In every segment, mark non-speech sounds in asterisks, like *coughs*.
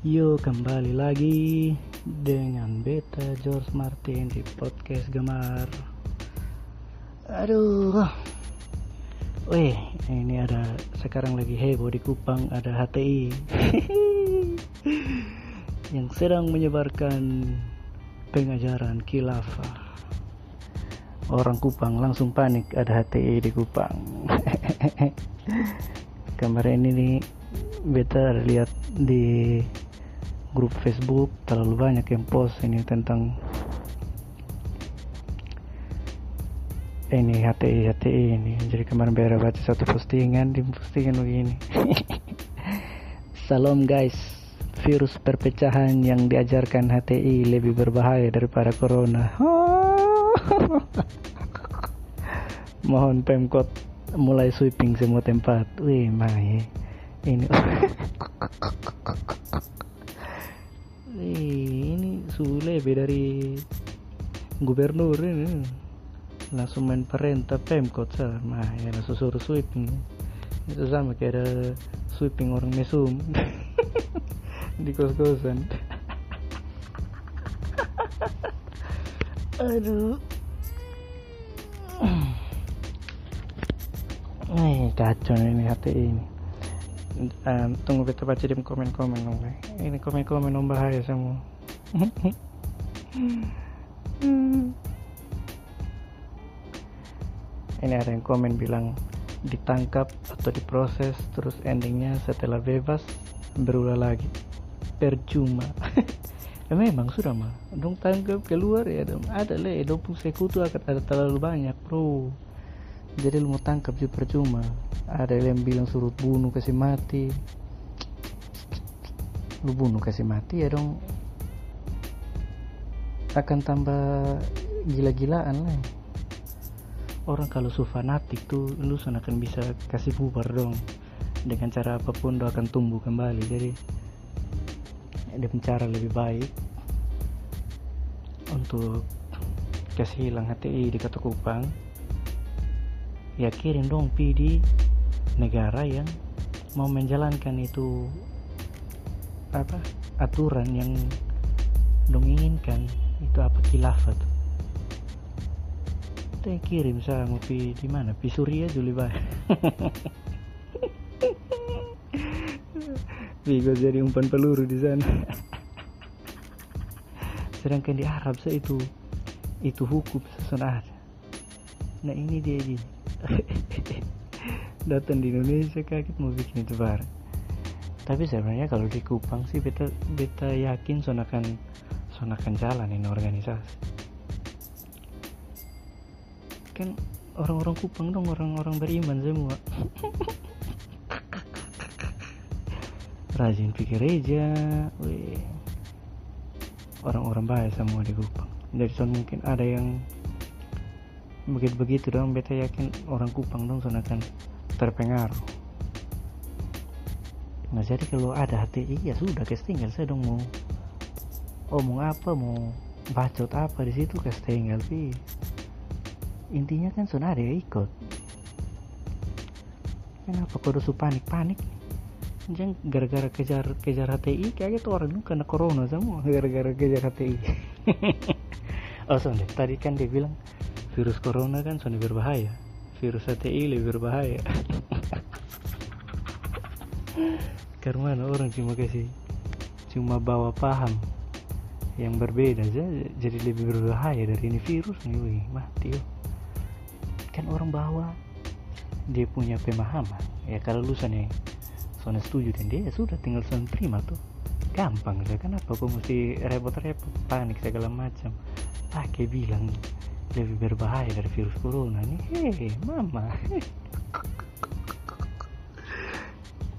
Yo kembali lagi dengan Beta George Martin di podcast Gemar. Aduh, weh ini ada sekarang lagi heboh di Kupang ada HTI *laughs* yang sedang menyebarkan pengajaran khilafah. Orang Kupang langsung panik ada HTI di Kupang. *laughs* Kemarin ini nih beta lihat di grup Facebook terlalu banyak yang post ini tentang ini HTI HTI ini. Jadi kemarin beta baca satu postingan di postingan begini. *laughs* Salam guys virus perpecahan yang diajarkan HTI lebih berbahaya daripada corona. *laughs* Mohon pemkot mulai sweeping semua tempat. Wih mah ini *laughs* ini sudah lebih dari gubernur ini. Langsung main perintah pemkot sama ya langsung suruh sweeping. Itu sama kayak ada sweeping orang mesum. *laughs* Di kos-kosan. *laughs* Aduh. *clears throat* Eh, kacau ini hati ini tunggu kita baca di komen-komen dong ini komen-komen om bahaya semua. *laughs* Ini ada yang komen bilang ditangkap atau diproses terus endingnya setelah bebas berulah lagi. Percuma. *laughs* Ya memang sudah mah dong tangkap keluar ya dong. Ada le. Dong sekutu akan ada terlalu banyak bro jadi lu mau tangkap juga percuma. Ada yang bilang suruh bunuh kasih mati. Lu bunuh kasih mati ya dong. Akan tambah gila-gilaan lah. Orang kalau su fanatik tuh lu akan bisa kasih bubar dong. Dengan cara apa pun lu akan tumbuh kembali. Jadi dengan cara lebih baik untuk kasih hilang HTI di Kota Kupang ya kirim dong pi di negara yang mau menjalankan itu apa aturan yang dong inginkan itu apa khilafat? Kita kirim sama pi di mana? Pi Suria dulu bah *laughs* Bigo jadi umpan peluru di sana. *laughs* Sedangkan di Arab saya itu itu hukum sesuatu. Nah ini dia ini *laughs* datang di Indonesia kaget mau bikin itu bar tapi sebenarnya kalau di Kupang sih beta beta yakin sonakan sonakan jalan ini organisasi. Kan orang-orang Kupang dong orang-orang beriman semua. *laughs* Rajin pikir gereja orang-orang baik semua di Kupang. Jadi mungkin ada yang begitu-begitu dong beta yakin orang Kupang dong sonakan terpengaruh. Nah jadi kalau ada HTI ya sudah kes tinggal saya dong mau omong apa mau bacot apa di situ kes tinggal sih intinya kan sudah ada ikut. Kenapa kau su panik panik jangan gara-gara kejar kejar HTI kayak gitu orang kena corona semua *laughs* gara-gara kejar HTI *laughs* oh soalnya tadi kan dia bilang virus corona kan sudah berbahaya. Virus HTI lebih berbahaya. Karena orang cuma kasih cuma bawa paham yang berbeda aja jadi lebih berbahaya dari ini virus nih wih mati yo kan orang bawa dia punya pemahaman. Ya kalau lu sana sana setuju dan dia ya sudah tinggal sana terima tuh gampang ya kenapa kok mesti repot-repot? Panik segala macam. Pakai bilang lebih berbahaya dari virus corona nih. Hei mama. *laughs*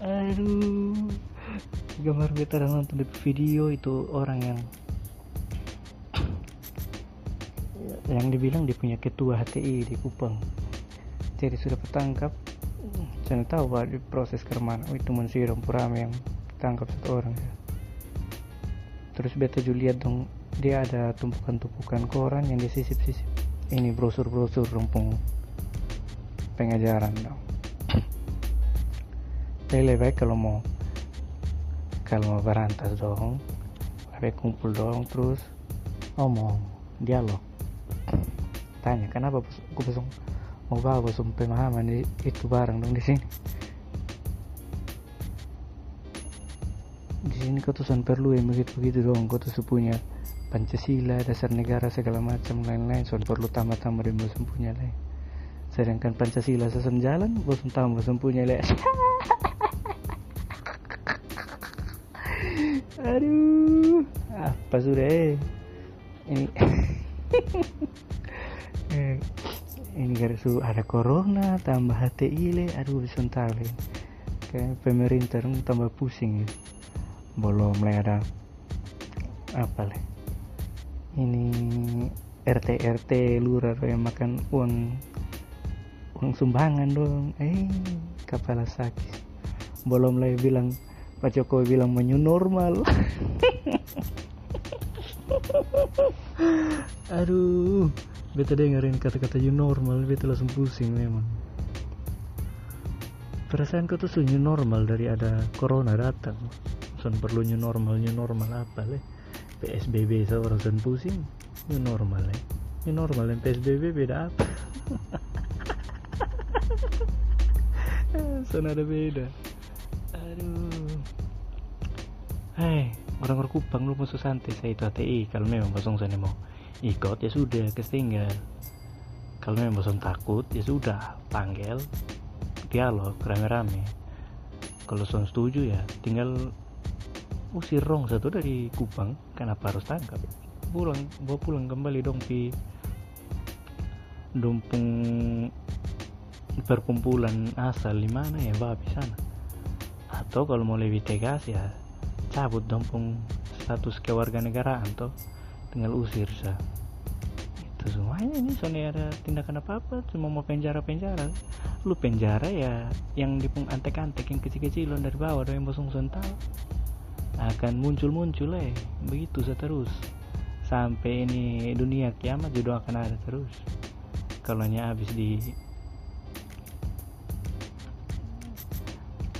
Aduh. Gambar beta nonton di video itu orang yang *coughs* yang dibilang dia punya ketua HTI di Kupang. Jadi sudah tertangkap saya tahu bahwa di proses ke mana oh, itu mensiram purame yang tangkap satu orang ya. terus beta juga dong dia ada tumpukan-tumpukan koran yang disisip-sisip. Ini brosur-brosur rumpung pengajaran dong. *coughs* Lebih baik kalau mau kalau mau berantas dong. Lebih kumpul dong terus ngomong dialog. Tanya kenapa aku pesong mau bawa pesong pemahaman itu bareng dong di sini. Di sini kau tuh perlu yang begitu begitu dong kau tuh punya Pancasila dasar negara segala macam lain-lain. Soal perlu tambah-tambah di bosan punya lain sedangkan Pancasila sesam jalan bosan tambah bosan punya lain *laughs* aduh apa sudah eh? Ini *laughs* eh, ini gara ada corona tambah HTI le. Aduh sebentar le. Kayak pemerintah tambah pusing ya. Belum ada apa le ini RT RT lurah yang makan uang uang sumbangan dong eh kepala sakit. Belum lagi bilang Pak Jokowi bilang menyu normal. *laughs* Aduh beta dengerin kata-kata new normal beta langsung pusing memang. Perasaan kau tuh new normal dari ada corona datang. Son perlu new normal new normal apa le PSBB seorang pusing new normal le new normal dan PSBB beda apa? *laughs* Son ada beda. Aduh. Hei, orang-orang Kupang lu musuh santai saya itu HTI kalau memang bosong sana mau ikut ya sudah ketinggal. Kalau memang bosong takut ya sudah panggil dialog rame-rame. Kalau son setuju ya tinggal usir rong satu dari Kupang kenapa harus tangkap pulang bawa pulang kembali dong pi dumpung perkumpulan asal di mana ya babi sana? Atau kalau mau lebih tegas ya cabut dong pun status kewarganegaraan toh tinggal usir sah itu semuanya ini soalnya ada tindakan apa apa cuma mau penjara penjara lu penjara ya yang dipung antek-antek yang kecil-kecilan dari bawah ada yang bosong sental akan muncul-muncul eh. Begitu seterus sampai ini dunia kiamat juga akan ada terus. Kalau hanya habis di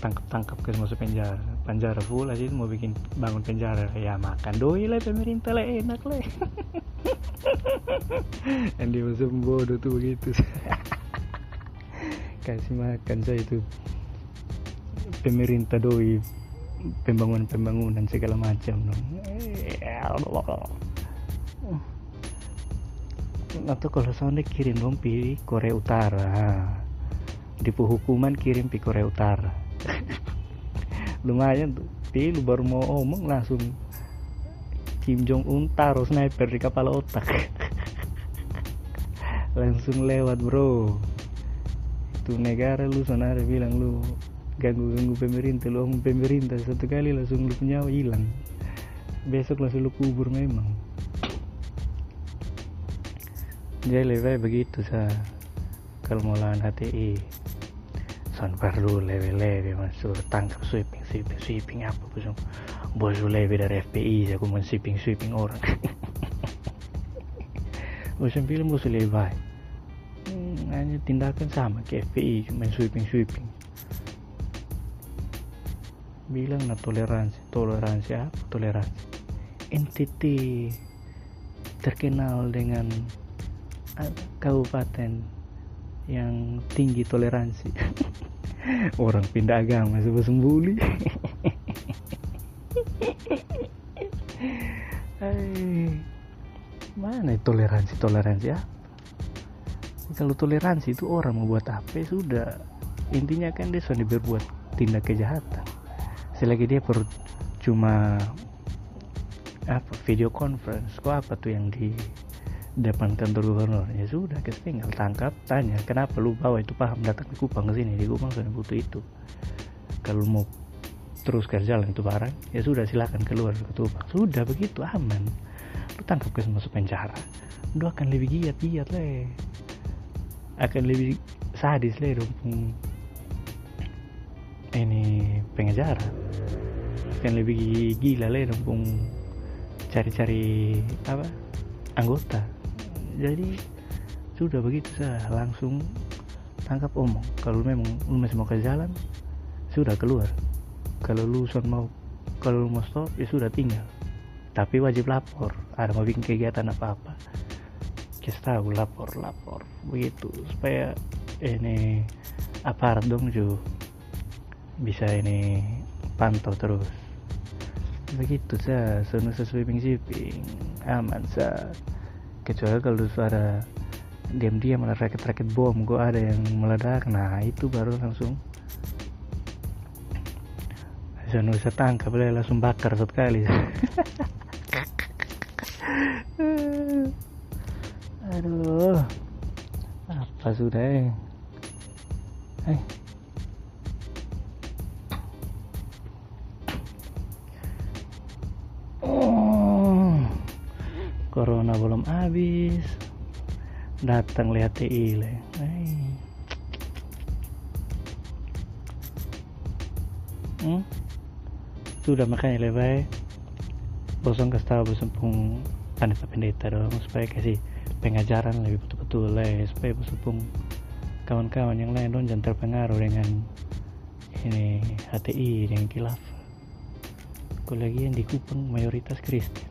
tangkap-tangkap ke masuk penjara. Penjara full aja mau bikin bangun penjara. Ya makan doi lah pemerintah lah enak lah. *laughs* Yang dia masuk bodoh tuh begitu. *laughs* Kasih makan saya itu pemerintah doi pembangunan-pembangunan segala macam dong atau kalau soalnya kirim dong pi Korea Utara. Di hukuman kirim pi Korea Utara. *laughs* Lumayan tuh. Tapi lu baru mau omong langsung. Kim Jong Un taruh sniper di kepala otak. *laughs* Langsung lewat bro. Itu negara lu sana bilang lu ganggu-ganggu pemerintah lu omong pemerintah. Satu kali langsung lu punya hilang. Besok langsung lu kubur memang. Jadi lebih begitu sa. Kalau mau lawan HTI son perlu leve-leve masuk tangkap sweeping sweeping sweeping apa busung bos leve dari FPI aku mau sweeping sweeping orang. *laughs* Bosan film bos lebih baik. Hmm, hanya tindakan sama ke FPI cuma sweeping sweeping bilang na toleransi toleransi apa toleransi entiti terkenal dengan kabupaten yang tinggi toleransi. *laughs* Orang pindah agama sebab sembuli *laughs* mana toleransi toleransi ya kalau toleransi itu orang membuat apa sudah. Intinya kan dia sudah berbuat tindak kejahatan selagi dia per cuma apa video conference. Kok apa tuh yang di depan kantor gubernur? Ya sudah kita tinggal tangkap tanya kenapa lu bawa itu paham datang ke Kupang ke sini. Di Kupang sudah butuh itu. Kalau mau terus ke jalan itu barang ya sudah silakan keluar ke Kupang. Sudah begitu aman. Lu tangkap ke masuk penjara lu akan lebih giat giat le akan lebih sadis le rumpung ini pengejaran akan lebih gila le rumpung cari-cari apa? Anggota. Jadi sudah begitu saya langsung tangkap omong kalau memang lu masih mau ke jalan sudah keluar. Kalau lu mau kalau mau stop ya sudah tinggal. Tapi wajib lapor. Ada mau bikin kegiatan apa-apa kita tahu lapor lapor. Begitu. Supaya ini aparat dong juga bisa ini pantau terus. Begitu sah sono sweeping sweeping aman sah kecuali kalau suara diam-diam ada rakit-rakit bom kok ada yang meledak. Nah itu baru langsung. Sono bisa tangkap langsung bakar satu kali. *laughs* Aduh apa sudah eh? Eh corona belum habis. Datang lihat TI le. Hmm? sudah makanya lebay bosong kasih tahu bosong pun pendeta-pendeta dong supaya kasih pengajaran lebih betul-betul lah supaya pun kawan-kawan yang lain dong jangan terpengaruh dengan ini HTI dengan kilaf kalau lagi yang di Kupang mayoritas Kristen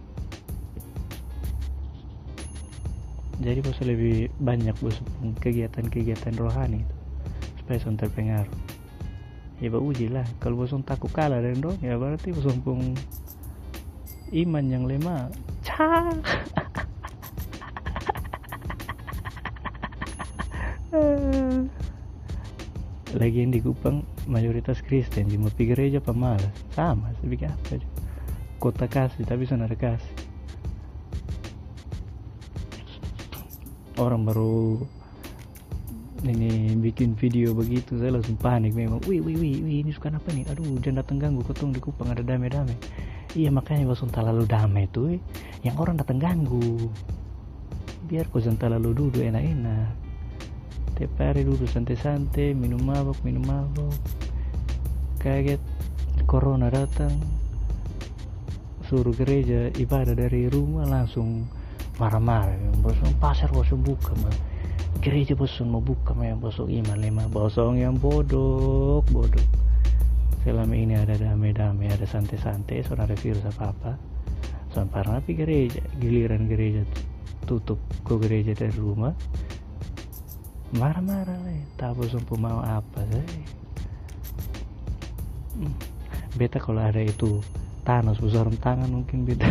jadi bos lebih banyak bos kegiatan-kegiatan rohani itu supaya son terpengaruh ya uji lah. Kalau bos takut kalah dan dong ya berarti bos pun iman yang lemah cah. *laughs* Lagi yang di Kupang mayoritas Kristen cuma gereja pemalas. Sama sedikit apa aja. Kota kasih tapi sana kasih orang baru ini bikin video begitu saya langsung panik memang. Wih wih wih, wih ini suka apa nih? Aduh jangan datang ganggu ketong di Kupang ada damai-damai. Iya makanya langsung terlalu damai tuh eh. yang orang datang ganggu. Biar kau jangan terlalu duduk enak-enak. Tiap hari duduk santai-santai minum mabok minum mabok kaget corona datang. Suruh gereja ibadah dari rumah langsung marah-marah bosong pasar bosong buka mah gereja bosong mau buka mah bosong iman lima bosong yang bodoh bodoh selama ini ada damai-damai ada santai-santai soalnya ada virus apa-apa. Soalnya pernah tapi gereja giliran gereja tutup ke gereja dari rumah. Marah-marah lah tak sumpah mau apa sih. Hmm. beta kalau ada itu Thanos besar tangan mungkin beta *laughs*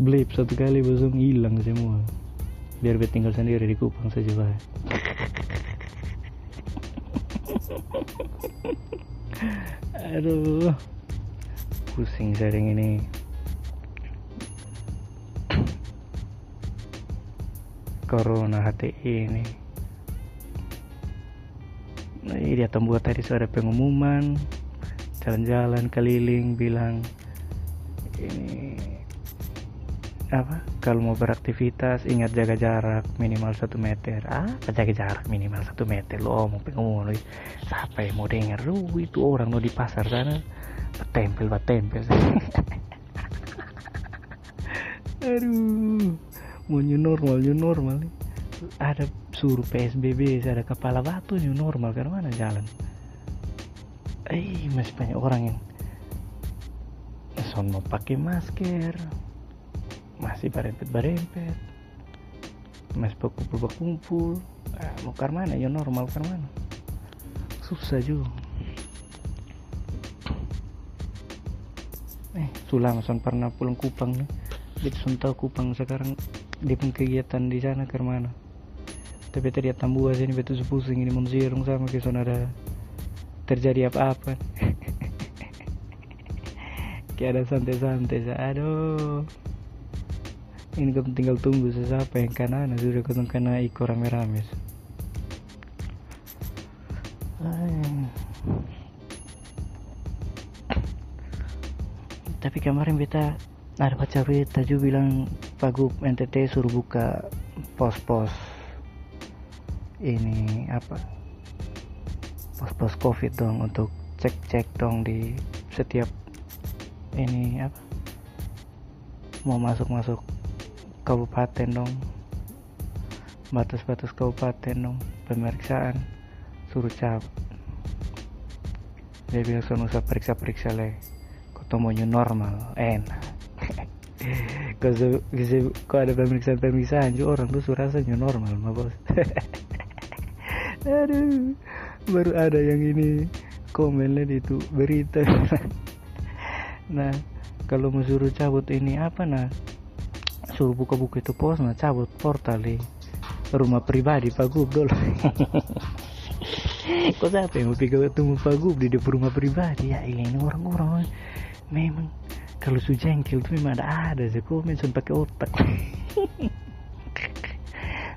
blip satu kali bosong hilang semua. Biar beta tinggal sendiri di Kupang saja pak. *laughs* Aduh. Pusing sering ini. Corona HTI ini. Nah, ini dia buat tadi sudah pengumuman. Jalan-jalan keliling bilang ini apa? Kalau mau beraktivitas ingat jaga jarak minimal satu meter. Ah jaga jarak minimal satu meter lo mau pengumuman siapa yang mau dengar lu itu orang lo di pasar sana. Batempel batempel *laughs* aduh mau new normal new normal nih. Ada suruh PSBB ada kepala batu new normal kan mana jalan? Eh masih banyak orang yang son mau pakai masker masih barempet-barempet masih berkumpul-berkumpul nah, mau ke mana? Ya normal ke mana? Susah juga. Eh sulang son pernah pulang Kupang nih. Dia son Kupang sekarang. Pun kegiatan di sana ke mana. Tapi tadi tambua sini betul sepusing ini menzirung sama ke son ada terjadi apa-apa. *laughs* Kayak ada santai-santai aduh ini kan tinggal tunggu siapa yang kanan sudah ketemu kena ikut rame-rame. Tapi kemarin beta ada baca berita juga bilang Pak Gup NTT suruh buka pos-pos ini apa? Pos-pos covid dong untuk cek-cek dong di setiap ini apa? Mau masuk-masuk kabupaten dong. Batas-batas kabupaten dong. Pemeriksaan. Suruh cap. Dia bilang sono usah periksa-periksa le. Ketemu new normal. Enak. *laughs* Kalau ada pemeriksaan pemeriksaan juga orang tuh rasa new normal mah bos. *laughs* Aduh. Baru ada yang ini komennya itu berita. *laughs* Nah kalau mau suruh cabut ini apa nah suruh buka buku itu pos nah cabut portal di rumah pribadi Pak Gub dulu *laughs* kok siapa yang mau ketemu Pak Gub di rumah pribadi? Ya ini orang-orang memang kalau su jengkel tuh memang ada ada sih komen pakai otak. *laughs*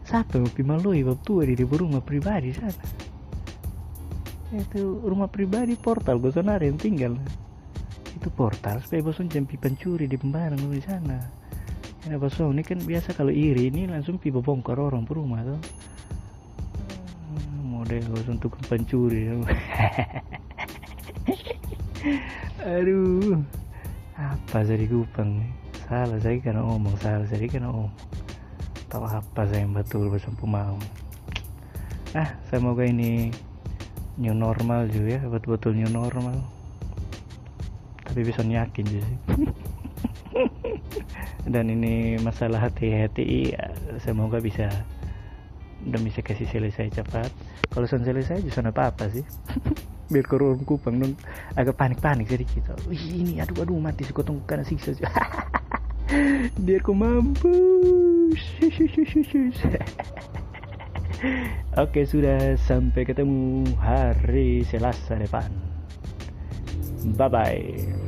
Siapa yang mau malu bab tua di rumah pribadi sana itu rumah pribadi portal bosan ada yang tinggal? Itu portal supaya bosan jampi pencuri di pembarang di sana ini bosan ini kan biasa kalau iri ini langsung pi bongkar orang per rumah tuh hmm, model bosan untuk pencuri *laughs* aduh apa jadi kupang salah saya karena ngomong salah saya karena ngomong. Tahu apa saya yang betul bosan pemau nah semoga ini new normal juga ya betul-betul new normal. Tapi bisa yakin sih *laughs* *laughs* dan ini masalah hati-hati ya, semoga bisa udah bisa kasih selesai cepat. Kalau sudah selesai juga apa apa sih. *laughs* Biar korun kupang dong. Agak panik-panik sedikit. Wih, ini aduh aduh mati suka tunggu karena siksa biar ku mampus. *laughs* Oke sudah sampai ketemu hari Selasa depan. Bye bye.